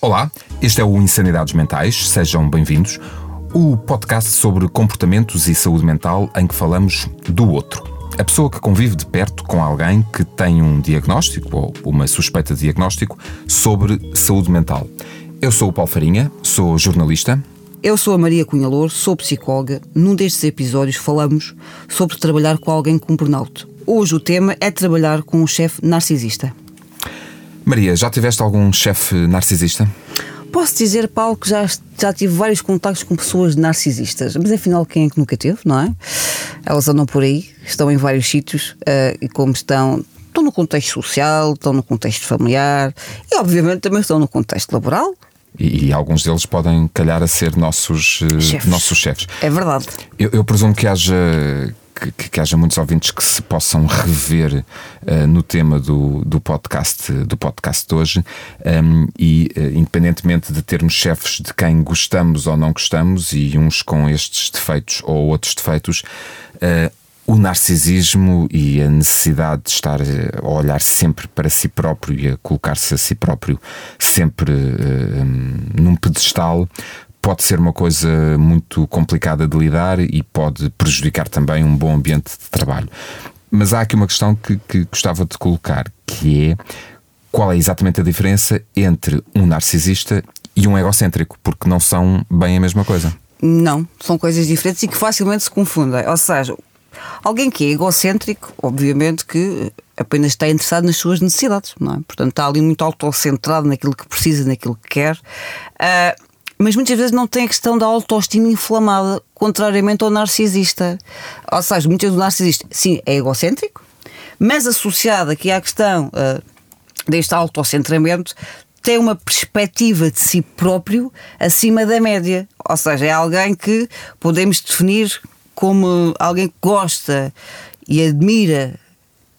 Olá, este é o Insanidades Mentais, sejam bem-vindos. O podcast sobre comportamentos e saúde mental em que falamos do outro. A pessoa que convive de perto com alguém que tem um diagnóstico ou uma suspeita de diagnóstico sobre saúde mental. Eu sou o Paulo Farinha, sou jornalista. Eu sou a Maria Cunhalor, sou psicóloga. Num destes episódios falamos sobre trabalhar com alguém com burnout. Hoje o tema é trabalhar com um chefe narcisista. Maria, já tiveste algum chefe narcisista? Posso dizer, Paulo, que já, já tive vários contactos com pessoas narcisistas, mas afinal, quem é que nunca teve, não é? Elas andam por aí, estão em vários sítios uh, e, como estão, estão no contexto social, estão no contexto familiar e, obviamente, também estão no contexto laboral. E, e alguns deles podem calhar a ser nossos uh, chefes. nossos chefes. É verdade. Eu, eu presumo que haja que, que, haja muitos ouvintes que se possam rever uh, no tema do, do, podcast, do podcast de hoje. Um, e, uh, independentemente de termos chefes de quem gostamos ou não gostamos, e uns com estes defeitos ou outros defeitos, uh, o narcisismo e a necessidade de estar a olhar sempre para si próprio e a colocar-se a si próprio sempre num pedestal pode ser uma coisa muito complicada de lidar e pode prejudicar também um bom ambiente de trabalho. Mas há aqui uma questão que, que gostava de colocar, que é qual é exatamente a diferença entre um narcisista e um egocêntrico, porque não são bem a mesma coisa. Não, são coisas diferentes e que facilmente se confundem. Ou seja, alguém que é egocêntrico, obviamente que apenas está interessado nas suas necessidades, não é? Portanto, está ali muito autocentrado naquilo que precisa, naquilo que quer. Uh, mas muitas vezes não tem a questão da autoestima inflamada, contrariamente ao narcisista. Ou seja, muitas vezes o narcisista, sim, é egocêntrico, mas associado aqui à questão uh, deste autocentramento, tem uma perspectiva de si próprio acima da média. Ou seja, é alguém que podemos definir como alguém que gosta e admira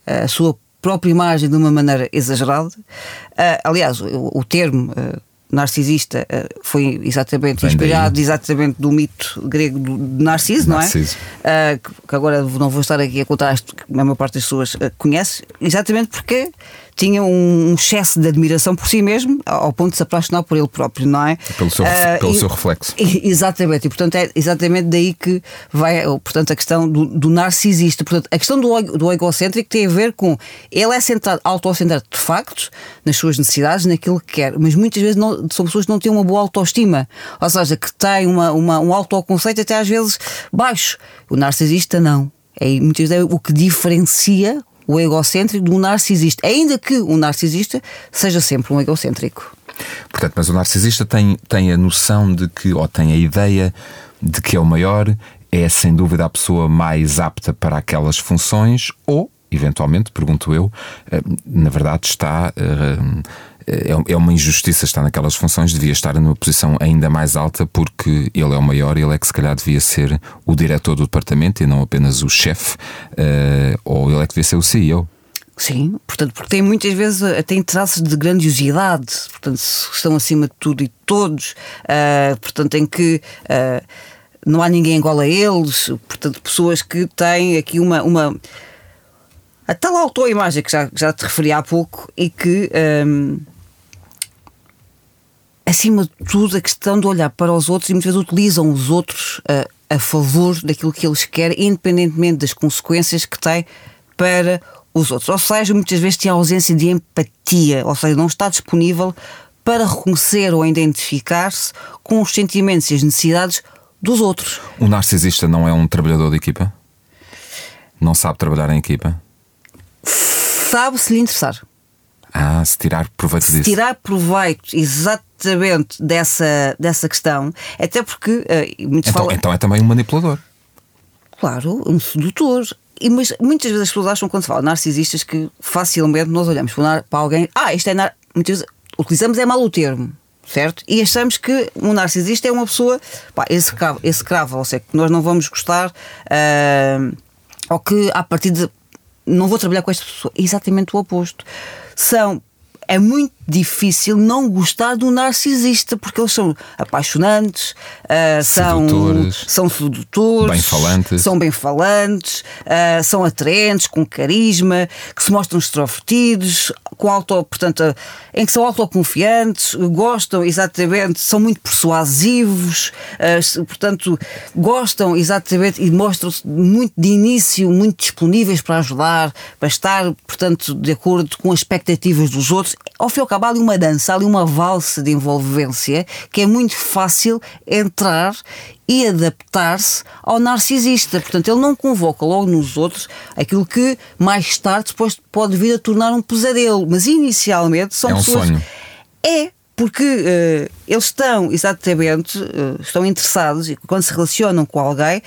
a sua própria imagem de uma maneira exagerada. Uh, aliás, o, o termo uh, narcisista eh, foi exatamente inspirado daí. exatamente do mito grego de Narciso, Narciso. não é? Uh, que agora não vou estar aqui a contar, que a maior parte das pessoas uh, conhece, exatamente porque tinha um excesso de admiração por si mesmo, ao ponto de se apaixonar por ele próprio, não é? Pelo seu, uh, pelo e, seu reflexo. Exatamente, e portanto é exatamente daí que vai portanto, a questão do, do narcisista. Portanto, a questão do, do egocêntrico tem a ver com ele é centrado, autocentrado de facto nas suas necessidades, naquilo que quer, mas muitas vezes não, são pessoas que não têm uma boa autoestima, ou seja, que têm uma, uma, um autoconceito até às vezes baixo. O narcisista não. É muitas vezes é o que diferencia o egocêntrico do narcisista, ainda que o narcisista seja sempre um egocêntrico. Portanto, mas o narcisista tem, tem a noção de que, ou tem a ideia de que é o maior, é sem dúvida a pessoa mais apta para aquelas funções, ou, eventualmente, pergunto eu, eh, na verdade está eh, é, é uma injustiça estar naquelas funções, devia estar numa posição ainda mais alta porque ele é o maior ele é que se calhar devia ser o diretor do departamento e não apenas o chefe, uh, ou ele é que devia ser o CEO. Sim, portanto, porque tem muitas vezes tem traços de grandiosidade, portanto, estão acima de tudo e todos, uh, portanto, em que uh, não há ninguém igual a eles, portanto, pessoas que têm aqui uma. uma a tal autoimagem que já, já te referi há pouco e que. Um, acima de tudo, a questão de olhar para os outros e muitas vezes utilizam os outros a, eh, a favor daquilo que eles querem, independentemente das consequências que têm para os outros. Ou seja, muitas vezes tem ausência de empatia, ou seja, não está disponível para reconhecer ou identificar-se com os sentimentos e as necessidades dos outros. O narcisista não é um trabalhador de equipa? Não sabe trabalhar em equipa? Sabe se lhe interessar. Ah, se tirar proveito se disso. Tirar proveito, exatamente, dessa, dessa questão, até porque. Uh, então, falam... então é também um manipulador. Claro, um sedutor. E, mas muitas vezes as pessoas acham, quando se fala narcisistas, que facilmente nós olhamos para alguém, ah, isto é. Nar... Muitas vezes utilizamos é mal o termo certo? E achamos que um narcisista é uma pessoa pá, execrável, execrável, ou seja, que nós não vamos gostar, uh, ou que a partir de não vou trabalhar com esta pessoa. Exatamente o oposto. São é muito difícil não gostar do narcisista, porque eles são apaixonantes, uh, são, são sedutores, bem falantes. são bem falantes, uh, são atraentes, com carisma, que se mostram extrovertidos, com auto, portanto, em que são autoconfiantes, gostam exatamente, são muito persuasivos, uh, portanto, gostam exatamente e mostram-se muito de início, muito disponíveis para ajudar, para estar, portanto, de acordo com as expectativas dos outros. Ao fim e ao cabo, há ali uma dança, há ali uma valsa de envolvência que é muito fácil entrar e adaptar-se ao narcisista. Portanto, ele não convoca logo nos outros aquilo que mais tarde depois pode vir a tornar um pesadelo. Mas inicialmente são é um pessoas. Sonho. É, porque uh, eles estão exatamente uh, estão interessados e quando se relacionam com alguém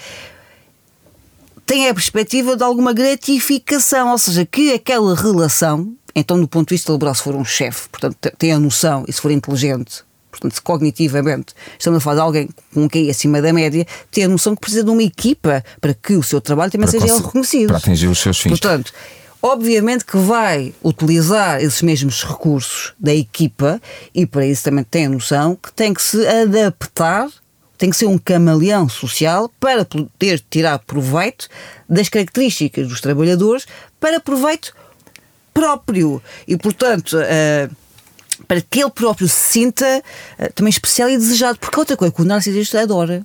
têm a perspectiva de alguma gratificação, ou seja, que aquela relação, então do ponto de vista laboral, se for um chefe, portanto tem a noção e se for inteligente, portanto, se cognitivamente estamos a falar de alguém com um QI acima da média, tem a noção que precisa de uma equipa para que o seu trabalho também para seja reconhecido. Para atingir os seus fins. Portanto, obviamente que vai utilizar esses mesmos recursos da equipa e para isso também tem a noção que tem que se adaptar tem que ser um camaleão social para poder tirar proveito das características dos trabalhadores para proveito próprio. E, portanto, uh, para que ele próprio se sinta uh, também especial e desejado. Porque outra coisa que o narcisista adora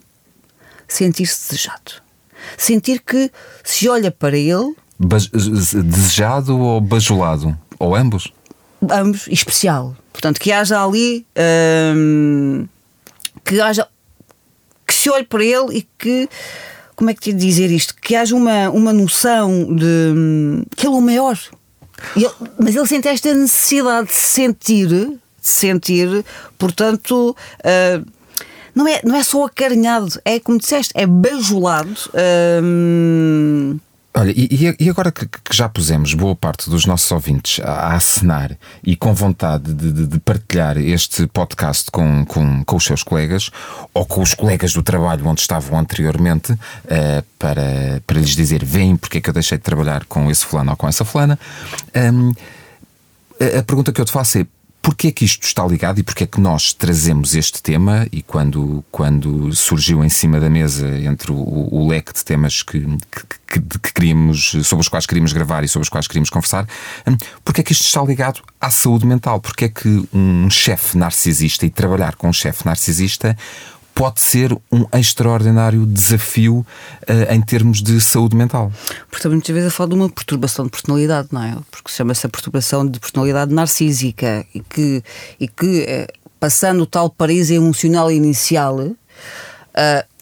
sentir-se desejado. Sentir que se olha para ele. desejado ou bajulado? Ou ambos? Ambos, especial. Portanto, que haja ali. Uh, que haja que se olhe para ele e que como é que te dizer isto? Que haja uma, uma noção de que ele é o maior. Ele, mas ele sente esta necessidade de sentir, de sentir, portanto, uh, não, é, não é só acarinhado, é como disseste, é bajulado. Uh, Olha, e, e agora que, que, já pusemos boa parte dos nossos ouvintes a, a acenar e com vontade de, de, de, partilhar este podcast com, com, com os seus colegas ou com os colegas do trabalho onde estavam anteriormente uh, para, para lhes dizer: vem porque é que eu deixei de trabalhar com esse fulano ou com essa fulana. Um, a, a pergunta que eu te faço é: Porquê é que isto está ligado e porquê é que nós trazemos este tema e quando, quando surgiu em cima da mesa entre o, o leque de temas que, que, que, que, queríamos, sobre os quais queríamos gravar e sobre os quais queríamos conversar, hum, porquê é que isto está ligado à saúde mental? Porquê é que um chefe narcisista e trabalhar com um chefe narcisista pode ser um extraordinário desafio uh, em termos de saúde mental. Porque muitas vezes a falar de uma perturbação de personalidade, não é? Porque chama-se a perturbação de personalidade narcísica e que, e que uh, passando o tal paraíso emocional inicial. Uh,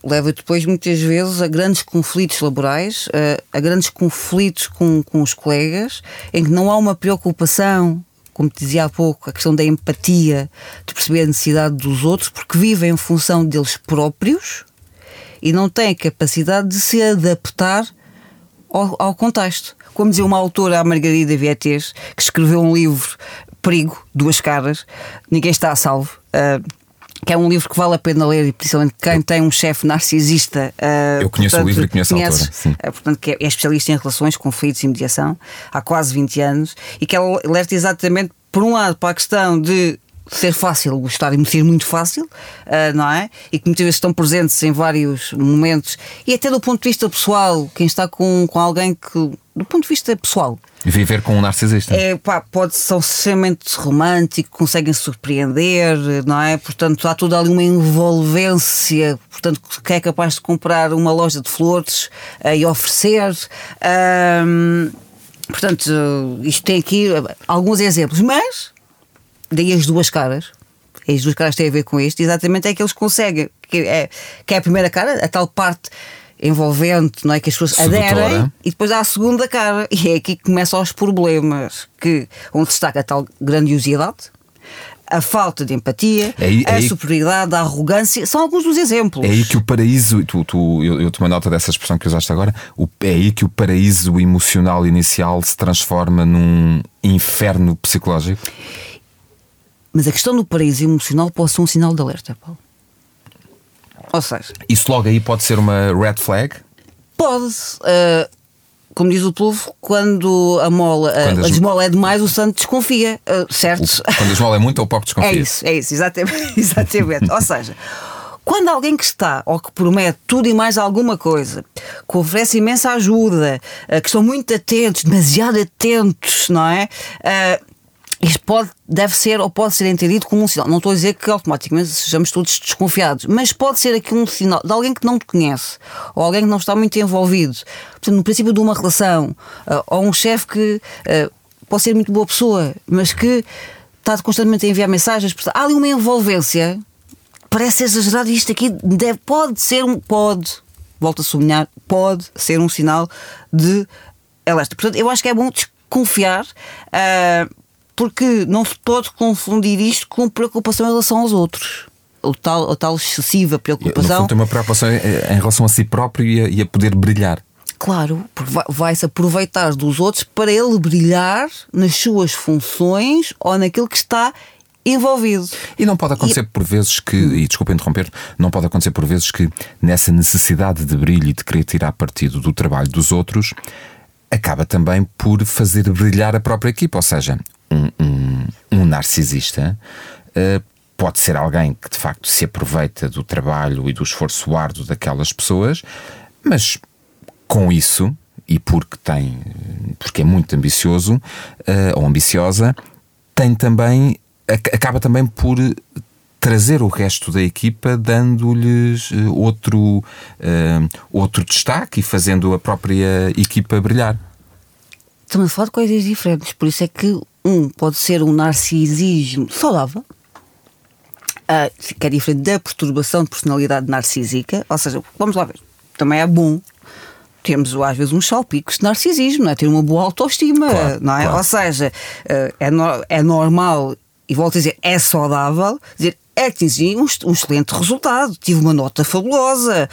leva depois muitas vezes a grandes conflitos laborais, a grandes conflitos com, com os colegas, em que não há uma preocupação como te dizia há pouco, a questão da empatia, de perceber a necessidade dos outros, porque vivem em função deles próprios e não têm a capacidade de se adaptar ao, ao contexto. Como dizia uma autora, a Margarida Vietes, que escreveu um livro, Perigo, Duas Caras, Ninguém Está a Salvo. Uh, que é um livro que vale a pena ler, e principalmente quem tem um chefe narcisista. Uh, eu conheço portanto, o livro e conheço conheces, a autora. Uh, portanto, que é, é, especialista em relações, conflitos e mediação há quase 20 anos e que ela alerta exatamente, por um lado, para a questão de ser fácil gostar e me ser muito fácil, uh, não é? E que muitas vezes estão presentes em vários momentos e até do ponto de vista pessoal, quem está com, com alguém que, do ponto de vista pessoal, Viver com um narcisista. É, pá, pode ser extremamente romântico, conseguem surpreender, não é? Portanto, há toda ali uma envolvência, portanto, que é capaz de comprar uma loja de flores uh, e oferecer. Um, portanto, isto tem aqui alguns exemplos, mas daí as duas caras. As duas caras têm a ver com isto, exatamente é que eles conseguem, que é, que é a primeira cara, a tal parte envolvente, não é? Que as pessoas Sedutora. aderem e depois há a segunda cara. E é aqui que começam os problemas, que onde destaca a tal grandiosidade, a falta de empatia, é aí, é a superioridade, a arrogância, são alguns dos exemplos. É aí que o paraíso, tu, tu, eu, eu tomei nota dessa expressão que usaste agora, o, é aí que o paraíso emocional inicial se transforma num inferno psicológico. Mas a questão do paraíso emocional pode ser um sinal de alerta, Paulo. Ou seja, isso logo aí pode ser uma red flag? Pode. Uh, como diz o povo, quando a mola, quando a, a esmola é demais, o santo desconfia, uh, certo? O, quando a esmola é muito ou pouco desconfia. É isso, é isso, exatamente. exatamente. ou seja, quando alguém que está ou que promete tudo e mais alguma coisa, que oferece imensa ajuda, que estão muito atentos, demasiado atentos, não é? Uh, isto pode, deve ser ou pode ser entendido como um sinal. Não estou a dizer que automaticamente sejamos todos desconfiados, mas pode ser aqui um sinal de alguém que não te conhece ou alguém que não está muito envolvido. Portanto, no princípio de uma relação, uh, ou um chefe que uh, pode ser muito boa pessoa, mas que está constantemente a enviar mensagens. Portanto, há ali uma envolvência, parece exagerado. Isto aqui deve, pode ser um. Pode, volto a sublinhar, pode ser um sinal de alerta. Portanto, eu acho que é bom desconfiar. Uh, porque não se pode confundir isto com preocupação em relação aos outros. O tal, a tal excessiva preocupação. No tem uma preocupação em relação a si próprio e a, e a poder brilhar. Claro, porque vai-se aproveitar dos outros para ele brilhar nas suas funções ou naquilo que está envolvido. E não pode acontecer e... por vezes que, e desculpa interromper, não pode acontecer por vezes que nessa necessidade de brilho e de querer tirar partido do trabalho dos outros, acaba também por fazer brilhar a própria equipa. Ou seja, um, um, um narcisista uh, pode ser alguém que de facto se aproveita do trabalho e do esforço árduo daquelas pessoas, mas com isso e porque tem porque é muito ambicioso uh, ou ambiciosa tem também acaba também por trazer o resto da equipa dando-lhes uh, outro uh, outro destaque e fazendo a própria equipa brilhar. Estamos a falar de coisas diferentes por isso é que um pode ser um narcisismo saudável, uh, que é diferente da perturbação de personalidade narcísica, ou seja, vamos lá ver, também é bom termos às vezes uns salpicos de narcisismo, não é? ter uma boa autoestima, claro, não é? Claro. Ou seja, uh, é, no, é normal, e volto a dizer, é saudável, dizer, é que um, um excelente resultado, tive uma nota fabulosa,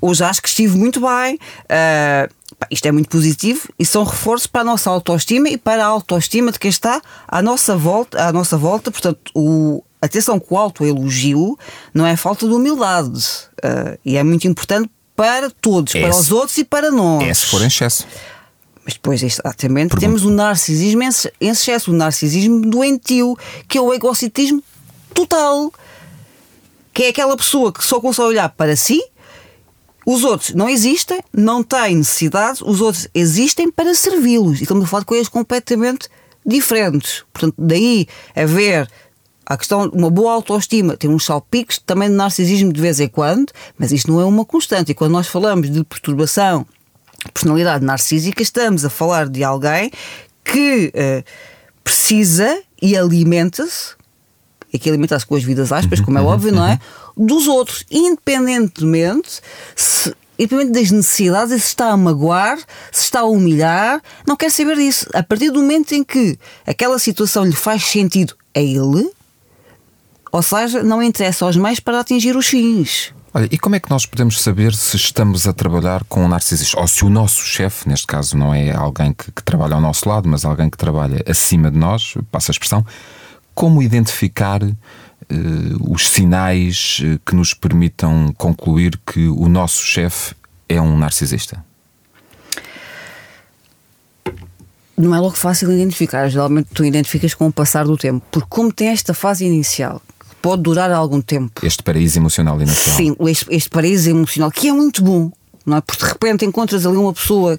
hoje acho que estive muito bem. Uh, isto é muito positivo e são reforços para a nossa autoestima e para a autoestima de quem está à nossa volta. À nossa volta. Portanto, o, atenção com o autoelogio não é falta de humildade uh, e é muito importante para todos, para os outros e para nós. É se for em excesso. Mas depois, exatamente, Pergunto. temos o narcisismo em excesso, o narcisismo doentio, que é o egocentrismo total, que é aquela pessoa que só consegue olhar para si os outros não existem, não têm necessidade, os outros existem para servi-los. E estamos a falar de coisas completamente diferentes. Portanto, daí haver a questão uma boa autoestima, ter uns salpicos também de narcisismo de vez em quando, mas isto não é uma constante. E quando nós falamos de perturbação, personalidade narcísica, estamos a falar de alguém que uh, precisa e alimenta-se, aqui alimenta-se com as vidas aspas, como é óbvio, não é? Dos outros, independentemente se independentemente das necessidades, se está a magoar, se está a humilhar, não quer saber disso. A partir do momento em que aquela situação lhe faz sentido a ele, ou seja, não interessa aos meios para atingir os fins. Olha, e como é que nós podemos saber se estamos a trabalhar com um narcisista? Ou se o nosso chefe, neste caso não é alguém que, que trabalha ao nosso lado, mas alguém que trabalha acima de nós, passa a expressão, como identificar uh, os sinais eh, que nos permitam concluir que o nosso chefe é um narcisista? Não é logo fácil identificar, geralmente tu identificas com o passar do tempo, porque como tem esta fase inicial, que pode durar algum tempo. Este paraíso emocional inicial. Sim, este, este paraíso emocional, que é muito bom, não é? Porque de repente encontras ali uma pessoa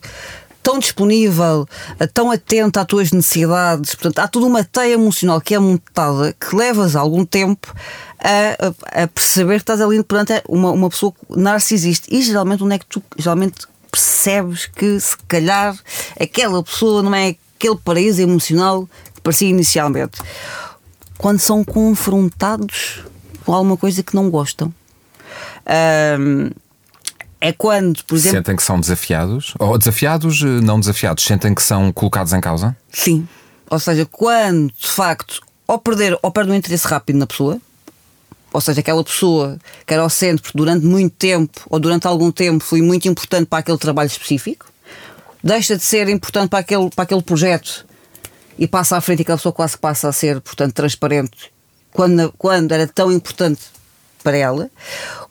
tão disponível, eh, tão atenta às tuas necessidades. Portanto, há toda uma teia emocional que é montada que levas algum tempo a, a, a perceber que estás ali perante uma, uma pessoa narcisista. E geralmente, onde é que tu geralmente percebes que se calhar aquela pessoa não é aquele paraíso emocional que parecia inicialmente? Quando são confrontados com alguma coisa que não gostam. Um, é quando, por exemplo. Sentem que são desafiados? Ou desafiados, eh, não desafiados, sentem que são colocados em causa? Sim. Ou seja, quando de facto, ou perder, ou perde um interesse rápido na pessoa, ou seja, aquela pessoa que era ao centro durante muito tempo, ou durante algum tempo, foi muito importante para aquele trabalho específico, deixa de ser importante para aquele, para aquele projeto e passa à frente e aquela pessoa quase passa a ser, portanto, transparente quando, quando era tão importante para ela,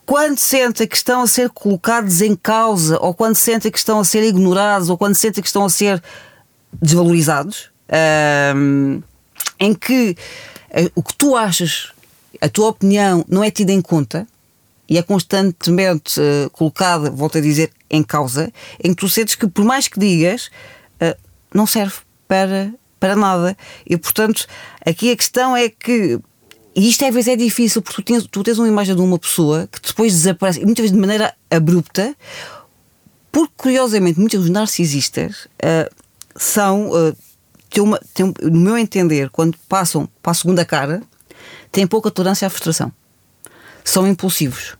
quando sentem que estão a ser colocados em causa, ou quando sentem que estão a ser ignorados, ou quando sentem que estão a ser desvalorizados, um, em que uh, o que tu achas, a tua opinião, não é tida em conta e é constantemente uh, colocada, volto a dizer, em causa, em que tu sentes que, por mais que digas, uh, não serve para, para nada. E, portanto, aqui a questão é que e isto às vezes é difícil porque tu tens, tu tens uma imagem de uma pessoa que depois desaparece, muitas vezes de maneira abrupta, porque curiosamente muitos dos narcisistas uh, são, uh, têm uma, têm, no meu entender, quando passam para a segunda cara, têm pouca tolerância à frustração. São impulsivos.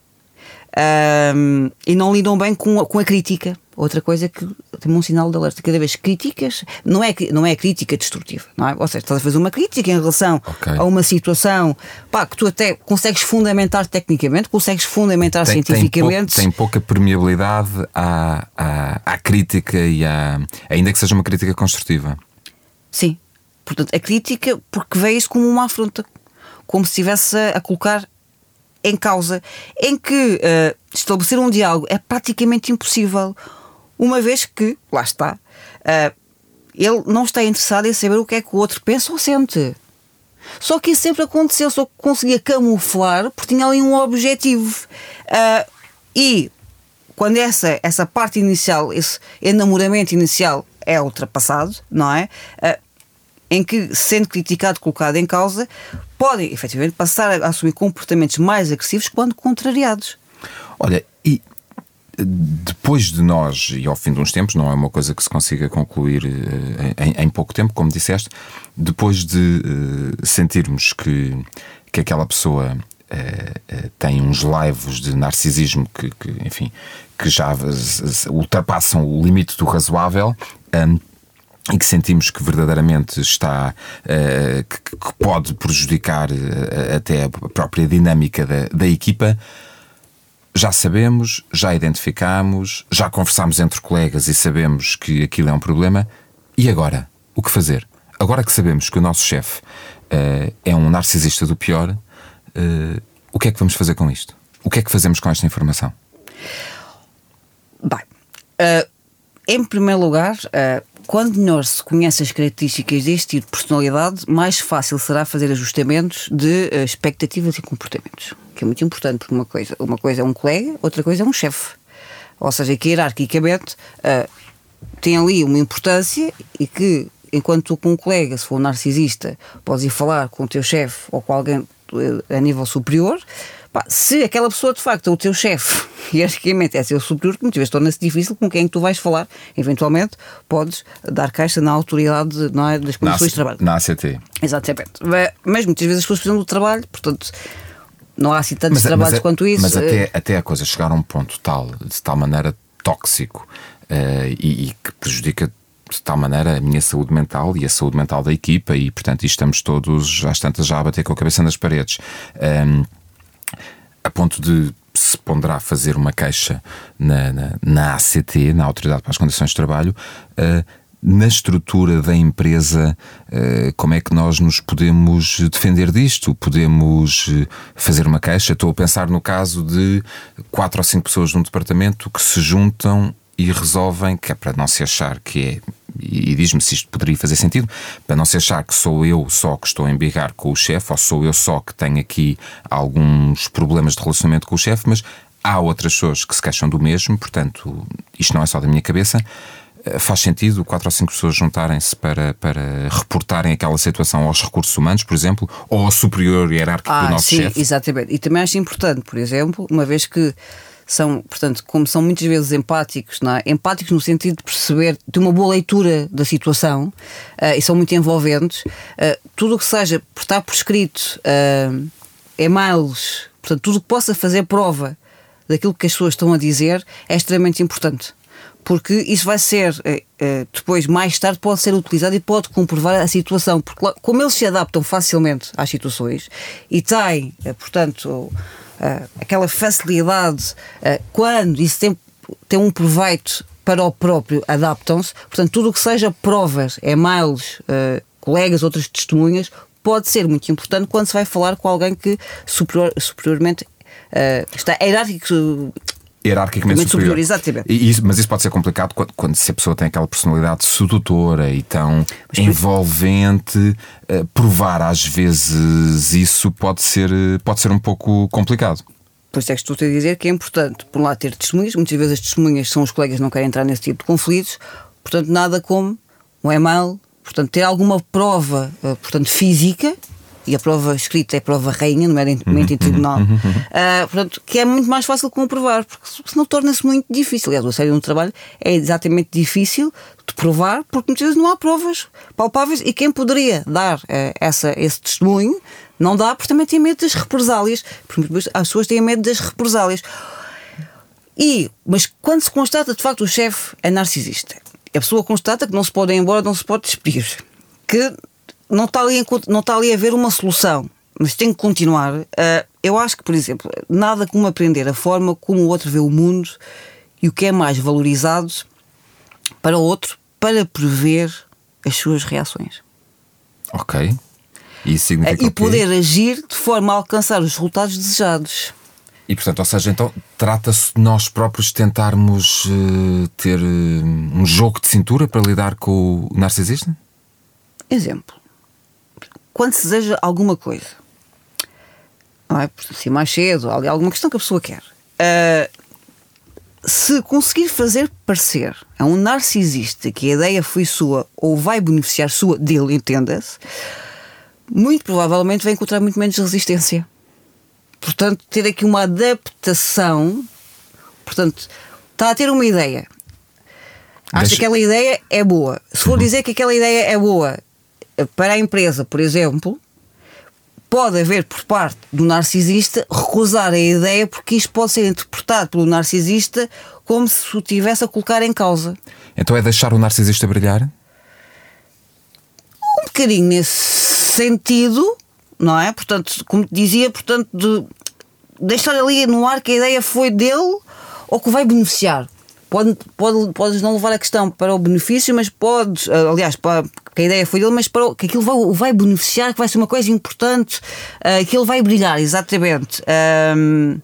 Um, e não lidam bem com a, com a crítica. Outra coisa que tem um sinal de alerta. Cada vez críticas, não é, não é crítica destrutiva, não é? Ou seja, estás a fazer uma crítica em relação okay. a uma situação pá, que tu até consegues fundamentar tecnicamente, consegues fundamentar tem, cientificamente. Tem, pouca permeabilidade à, à, à crítica e à. ainda que seja uma crítica construtiva. Sim. Portanto, a crítica, porque vê isso como uma afronta, como se estivesse a colocar em causa, em que uh, estabelecer um diálogo é praticamente impossível, uma vez que, lá está, uh, ele não está interessado em saber o que é que o outro pensa ou sente. Só que isso sempre aconteceu, só conseguia camuflar porque tinha ali um objetivo. Uh, e quando essa, essa parte inicial, esse enamoramento inicial é ultrapassado, não é? Uh, em que, sendo criticado, colocado em causa, podem efetivamente passar a assumir comportamentos mais agressivos quando contrariados. Olha, depois de nós, e ao fim de uns tempos, não é uma coisa que se consiga concluir uh, em, em, pouco tempo, como disseste, depois de uh, sentirmos que, que aquela pessoa uh, tem uns laivos de narcisismo que, que enfim, que já ultrapassam o limite do razoável. Um, e que sentimos que verdadeiramente está uh, que, que, pode prejudicar até a própria dinâmica da, da equipa, já sabemos, já identificamos, já conversamos entre colegas e sabemos que aquilo é um problema. E agora? O que fazer? Agora que sabemos que o nosso chefe uh, é um narcisista do pior, o que é que vamos fazer com isto? O que é que fazemos com esta informação? Bem, em primeiro lugar, quando melhor se conhece as características deste tipo de personalidade, mais fácil será fazer ajustamentos de uh, expectativas e comportamentos. Que é muito importante, porque uma coisa, uma coisa é um colega, outra coisa é um chefe. Ou seja, que hierarquicamente uh, tem ali uma importância e que, enquanto tu com um colega, se for um narcisista, podes ir falar com o teu chefe ou com alguém eh, a nível superior, Pá, se aquela pessoa de facto é o teu chefe, hierarquicamente é seu superior, muitas vezes torna-se difícil com quem tu vais falar. Eventualmente podes dar caixa na autoridade não é, das condições de trabalho. Na ACT. Exatamente. Mas muitas vezes as pessoas precisam do trabalho, portanto não há assim tantos mas, trabalhos mas, quanto isso. Mas até, até a coisa chegar a um ponto tal, de tal maneira tóxico uh, e, e, que prejudica de tal maneira a minha saúde mental e a saúde mental da equipa, e portanto estamos todos às tantas já a bater com a cabeça nas paredes. Um, ehm, a ponto de se ponderar fazer uma queixa na, na, na, ACT, na Autoridade para as Condições de Trabalho, uh, na estrutura da empresa, uh, como é que nós nos podemos defender disto? Podemos uh, fazer uma queixa? Estou a pensar no caso de quatro ou cinco pessoas num departamento que se juntam e resolvem, que é para não se achar que é e, e diz-me se isto poderia fazer sentido, para não se achar que sou eu só que estou a embigar com o chefe, ou sou eu só que tenho aqui alguns problemas de relacionamento com o chefe, mas há outras pessoas que se queixam do mesmo, portanto, isto não é só da minha cabeça. Eh, faz sentido quatro ou cinco pessoas juntarem-se para, para reportarem aquela situação aos recursos humanos, por exemplo, ou ao superior hierárquico ah, do nosso sim, chefe? Exatamente. E também acho importante, por exemplo, uma vez que são, portanto, como são muitas vezes empáticos, é? empáticos no sentido de perceber, de uma boa leitura da situação uh, e são muito envolventes, uh, tudo o que seja por estar por escrito, uh, e-mails, portanto, tudo o que possa fazer prova daquilo que as pessoas estão a dizer é extremamente importante. Porque isso vai ser, depois, mais tarde, pode ser utilizado e pode comprovar a situação. Porque, como eles se adaptam facilmente às situações e têm, portanto, uh, aquela facilidade, uh, quando isso tem, tem um proveito para o próprio, adaptam-se. Portanto, tudo o que seja provas, e-mails, uh, colegas, outras testemunhas, pode ser muito importante quando se vai falar com alguém que superior, superiormente uh, está hierárquico hierarquicamente superior. superior. Exatamente. E isso, mas isso pode ser complicado quando, quando, se a pessoa tem aquela personalidade sedutora e tão mas, envolvente, uh, provar às vezes isso pode ser, pode ser um pouco complicado. Por isso é que estou a dizer que é importante, por um lado, ter testemunhas. Muitas vezes as testemunhas são os colegas que não querem entrar nesse tipo de conflitos. Portanto, nada como um e-mail, portanto, ter alguma prova, uh, portanto, física, e a prova escrita é prova rainha, nomeadamente uhum, em tribunal. Uh, portanto, que é muito mais fácil de comprovar, porque senão torna-se muito difícil. Aliás, o assédio no trabalho é exatamente difícil de provar, porque muitas vezes não há provas palpáveis e quem poderia dar uh, essa, esse testemunho não dá porque também tem medo das represálias, porque as pessoas têm medo das represálias. E, mas quando se constata de facto o chefe é narcisista, a pessoa constata que não se pode ir embora, não se pode despedir, que não está ali, não está ali a haver uma solução, mas tem que continuar. Uh, eu acho que, por exemplo, nada como aprender a forma como o outro vê o mundo e o que é mais valorizado para o outro para prever as suas reações. Ok. Isso significa uh, e poder agir de forma a alcançar os resultados desejados. E portanto, ou seja, então trata-se de nós próprios tentarmos uh, ter uh, um jogo de cintura para lidar com o narcisista? Exemplo quando se deseja alguma coisa, não é? Se mais cedo, alguma questão que a pessoa quer, uh, se conseguir fazer parecer a um narcisista que a ideia foi sua ou vai beneficiar sua dele, entenda-se, muito provavelmente vai encontrar muito menos resistência. Portanto, ter aqui uma adaptação, portanto, está a ter uma ideia. Acha Deixa... que aquela ideia é boa. Se for uhum. dizer que aquela ideia é boa para a empresa, por exemplo, pode haver por parte do narcisista recusar a ideia porque isto pode ser interpretado pelo narcisista como se o tivesse a colocar em causa. Então é deixar o narcisista brilhar? Um bocadinho nesse sentido, não é? Portanto, como dizia, portanto, de deixar ali no ar que a ideia foi dele ou que vai beneficiar. Pode, pode, podes não levar a questão para o benefício, mas podes, aliás, para, que a ideia foi dele, mas para, que aquilo vai, vai beneficiar, que vai ser uma coisa importante, uh, que ele vai brilhar, exatamente. Um,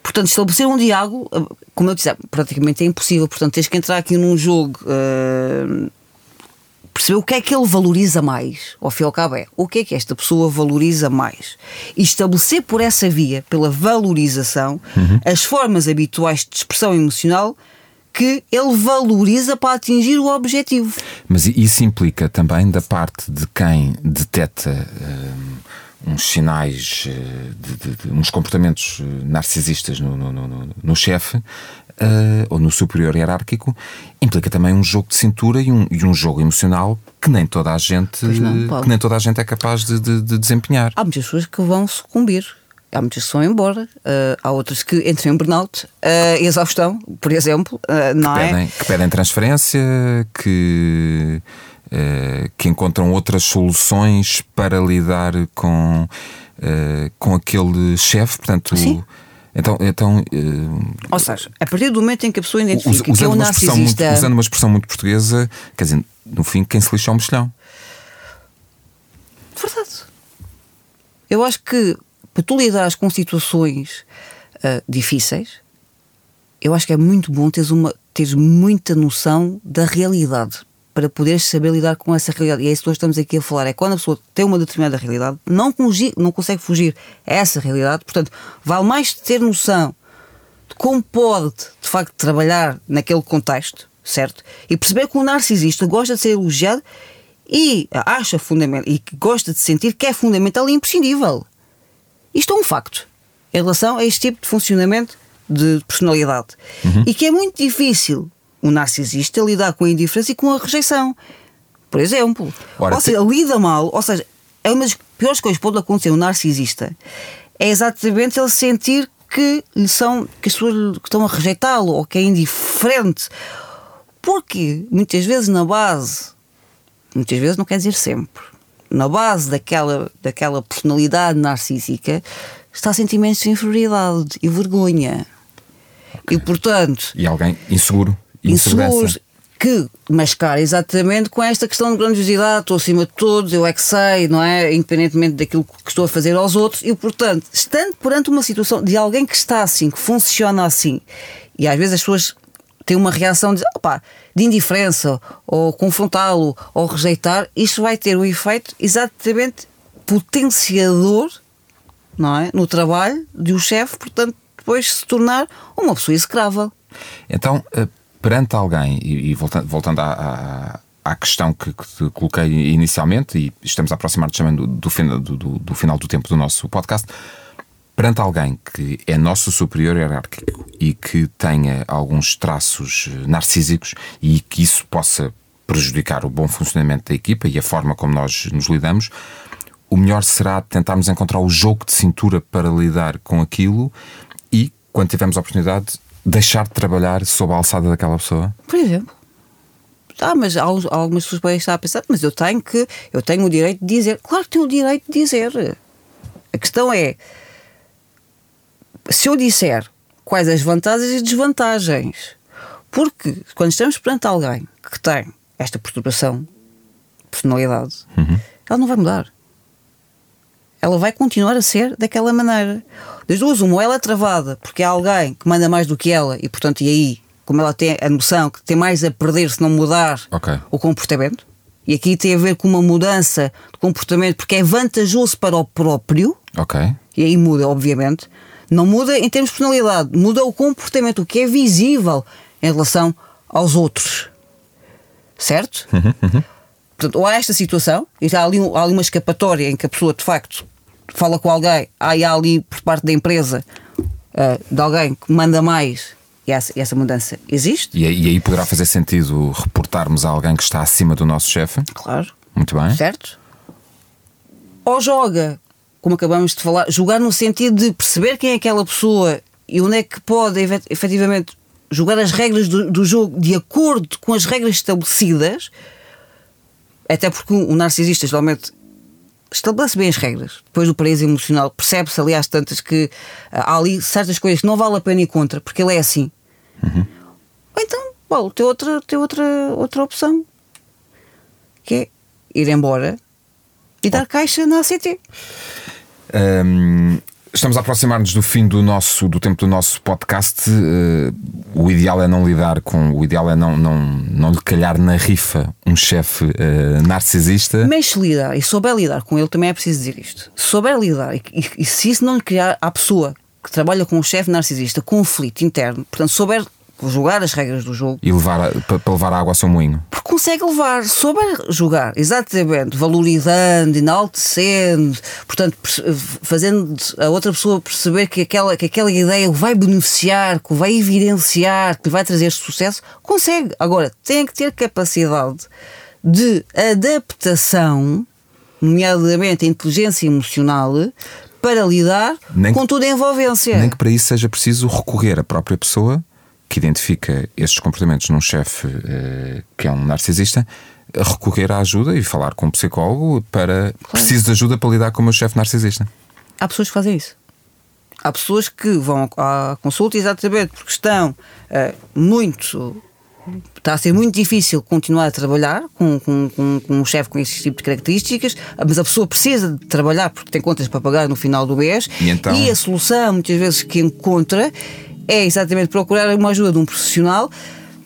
portanto, estabelecer um diálogo, ah, como eu disse, praticamente é impossível. Portanto, tens que entrar aqui num jogo. Uh, perceber o que é que ele valoriza mais, ao fim e ao cabo é, o que é que esta pessoa valoriza mais. E estabelecer por essa via, pela valorização, uhum. as formas habituais de expressão emocional que ele valoriza para atingir o objetivo. Mas isso implica também da parte de quem detecta um, uns sinais, eh, de, de, de, uns comportamentos eh, narcisistas no, no, no, no chefe, uh, ou no superior hierárquico, implica também um jogo de cintura e um, e um jogo emocional que nem toda a gente, não, que nem toda a gente é capaz de, de, de desempenhar. Há muitas pessoas que vão sucumbir Há muitas que vão embora, uh, há outras que entram em burnout, uh, exaustão, por exemplo, uh, não que é? Pedem, que pedem transferência, que, que encontram outras soluções para lidar com, com aquele chefe, portanto. Sim. Então, então, Ou seja, a partir do momento em que a pessoa identifica que é um narcisista. Muito, usando uma expressão muito portuguesa, quer dizer, no fim, quem se lixa é um mexilhão. Verdade. Eu acho que para tu lidares com situações uh, difíceis, eu acho que é muito bom teres, uma, teres muita noção da realidade para poderes saber lidar com essa realidade. E é isso que nós estamos aqui a falar. É quando a pessoa tem uma determinada realidade, não, fugir, não consegue fugir a essa realidade, portanto, vale mais ter noção de como pode, de facto, trabalhar naquele contexto, certo? E perceber que o narcisista gosta de ser elogiado e acha fundamental e gosta de sentir que é fundamental e imprescindível. Isto é um facto em relação a este tipo de funcionamento de personalidade. Uhum. E que é muito difícil o narcisista lidar com a indiferença e com a rejeição. Por exemplo. Ora, ou seja, lida mal, ou seja, é uma das piores coisas que pode acontecer um narcisista é exatamente ele sentir que lhe são que as pessoas que estão a rejeitá-lo ou que é indiferente. Porque muitas vezes na base, muitas vezes não quer dizer sempre, na base daquela, daquela personalidade narcísica está sentimentos de inferioridade e vergonha. Okay. E portanto. E alguém inseguro. Inseguro. que mascara exatamente com esta questão de grandiosidade, estou acima de todos, eu é que sei, não é? Independentemente daquilo que estou a fazer aos outros, e portanto, estando perante uma situação de alguém que está assim, que funciona assim, e às vezes as pessoas têm uma reação de, opa, de indiferença, ou confrontá-lo, ou rejeitar, isto vai ter o um efeito exatamente potenciador não é? no trabalho de o chefe, portanto, depois se tornar uma pessoa execrável. Então, eh, perante alguém, e, e voltando, voltando à, à, à, questão que, que coloquei inicialmente, e estamos a aproximar-nos também do, do, do, do, final do tempo do nosso podcast, perante alguém que é nosso superior hierárquico e que tenha alguns traços narcísicos e que isso possa prejudicar o bom funcionamento da equipa e a forma como nós nos lidamos, o melhor será tentarmos encontrar o jogo de cintura para lidar com aquilo e, quando tivermos a oportunidade, deixar de trabalhar sob a alçada daquela pessoa? Por exemplo. Ah, mas algumas pessoas podem estar a pensar, mas eu tenho que, eu tenho o direito de dizer. Claro que tenho o direito de dizer. A questão é, se eu disser quais as vantagens e desvantagens, porque quando estamos perante alguém que tem esta perturbação de personalidade, uhum. ela não vai mudar ela vai continuar a ser daquela maneira. Das duas, uma, ela é travada porque há alguém que manda mais do que ela e, portanto, e aí, como ela tem a noção que tem mais a perder se não mudar okay. o comportamento, e aqui tem a ver com uma mudança de comportamento porque é vantajoso para o próprio, okay. e aí muda, obviamente. Não muda em termos de personalidade, muda o comportamento, o que é visível em relação aos outros. Certo? Uhum, uhum. Portanto, ou há esta situação, e há ali, há ali uma escapatória em que a pessoa de facto fala com alguém, há ali por parte da empresa uh, de alguém que manda mais e essa, essa mudança existe. E, e, aí poderá fazer sentido reportarmos a alguém que está acima do nosso chefe? Claro. Muito bem. Certo? Ou joga, como acabamos de falar, jogar no sentido de perceber quem é aquela pessoa e onde é que pode efetivamente jogar as regras do, do jogo de acordo com as regras estabelecidas até porque o narcisista geralmente estabelece bem as regras. Depois do paraíso emocional, percebe-se, aliás, tantas que ah, há ali certas coisas que não vale a pena ir contra, porque ele é assim. Uhum. Ou então, Paulo, tem outra, tem outra, outra opção, que é ir embora e dar caixa na ACT. Um, Estamos a aproximar-nos do fim do nosso do tempo do nosso podcast. Uh, o ideal é não lidar com, o ideal é não não não lhe calhar na rifa um chefe uh, narcisista. Mas se lidar e souber lidar com ele também é preciso dizer isto. Souber lidar e, e, e se isso não lhe criar à pessoa que trabalha com um chefe narcisista conflito interno, portanto souber jogar as regras do jogo. E levar para levar a água ao seu moinho. Porque consegue levar, souber jogar, exatamente, valorizando, enaltecendo, portanto, fazendo a outra pessoa perceber que aquela, que aquela ideia o vai beneficiar, que o vai evidenciar, que vai trazer sucesso, consegue. Agora, tem que ter capacidade de adaptação, nomeadamente a inteligência emocional, para lidar nem com que, toda a envolvência. Nem que para isso seja preciso recorrer à própria pessoa que identifica esses comportamentos num chefe uh, que é um narcisista, recorrer à ajuda e falar com um psicólogo para claro. preciso de ajuda para lidar com o meu chefe narcisista. Há pessoas que fazem isso. Há pessoas que vão à consulta exatamente porque estão uh, muito. Está a ser muito difícil continuar a trabalhar com, com, com, com um chefe com esse tipo de características, mas a pessoa precisa de trabalhar porque tem contas para pagar no final do mês e, então... e a solução, muitas vezes, que encontra é exatamente procurar uma ajuda de um profissional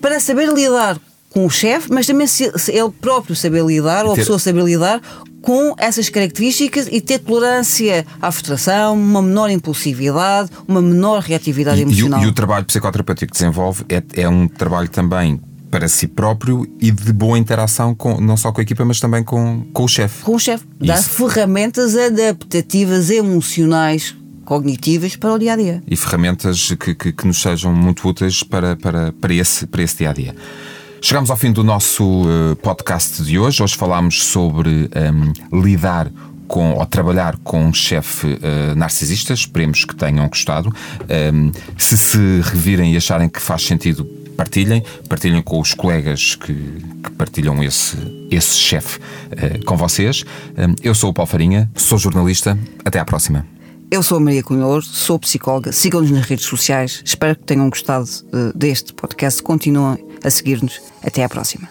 para saber lidar com o chefe, mas também se, se ele próprio saber lidar, ou a pessoa saber lidar com essas características e ter tolerância à frustração, uma menor impulsividade, uma menor reatividade e, emocional. E o, e o, trabalho psicoterapêutico que desenvolve é, é um trabalho também para si próprio e de boa interação com, não só com a equipa, mas também com, com o chefe. Com o chefe. Dar ferramentas adaptativas emocionais cognitivas para o dia a dia. E ferramentas que, que, que nos sejam muito úteis para, para, para, esse, para esse dia a dia. Chegamos ao fim do nosso uh, podcast de hoje. Hoje falámos sobre um, ehm, lidar com, ou trabalhar com um chefe uh, narcisista. Esperemos que tenham gostado. Um, ehm, se se revirem e acharem que faz sentido, partilhem. Partilhem com os colegas que, que partilham esse, esse chefe uh, com vocês. Um, ehm, eu sou o Paulo Farinha, sou jornalista. Até à próxima. Eu sou a Maria Cunhor, sou psicóloga. Sigam-nos nas redes sociais. Espero que tenham gostado uh, deste podcast. Continuem a seguir-nos. Até à próxima.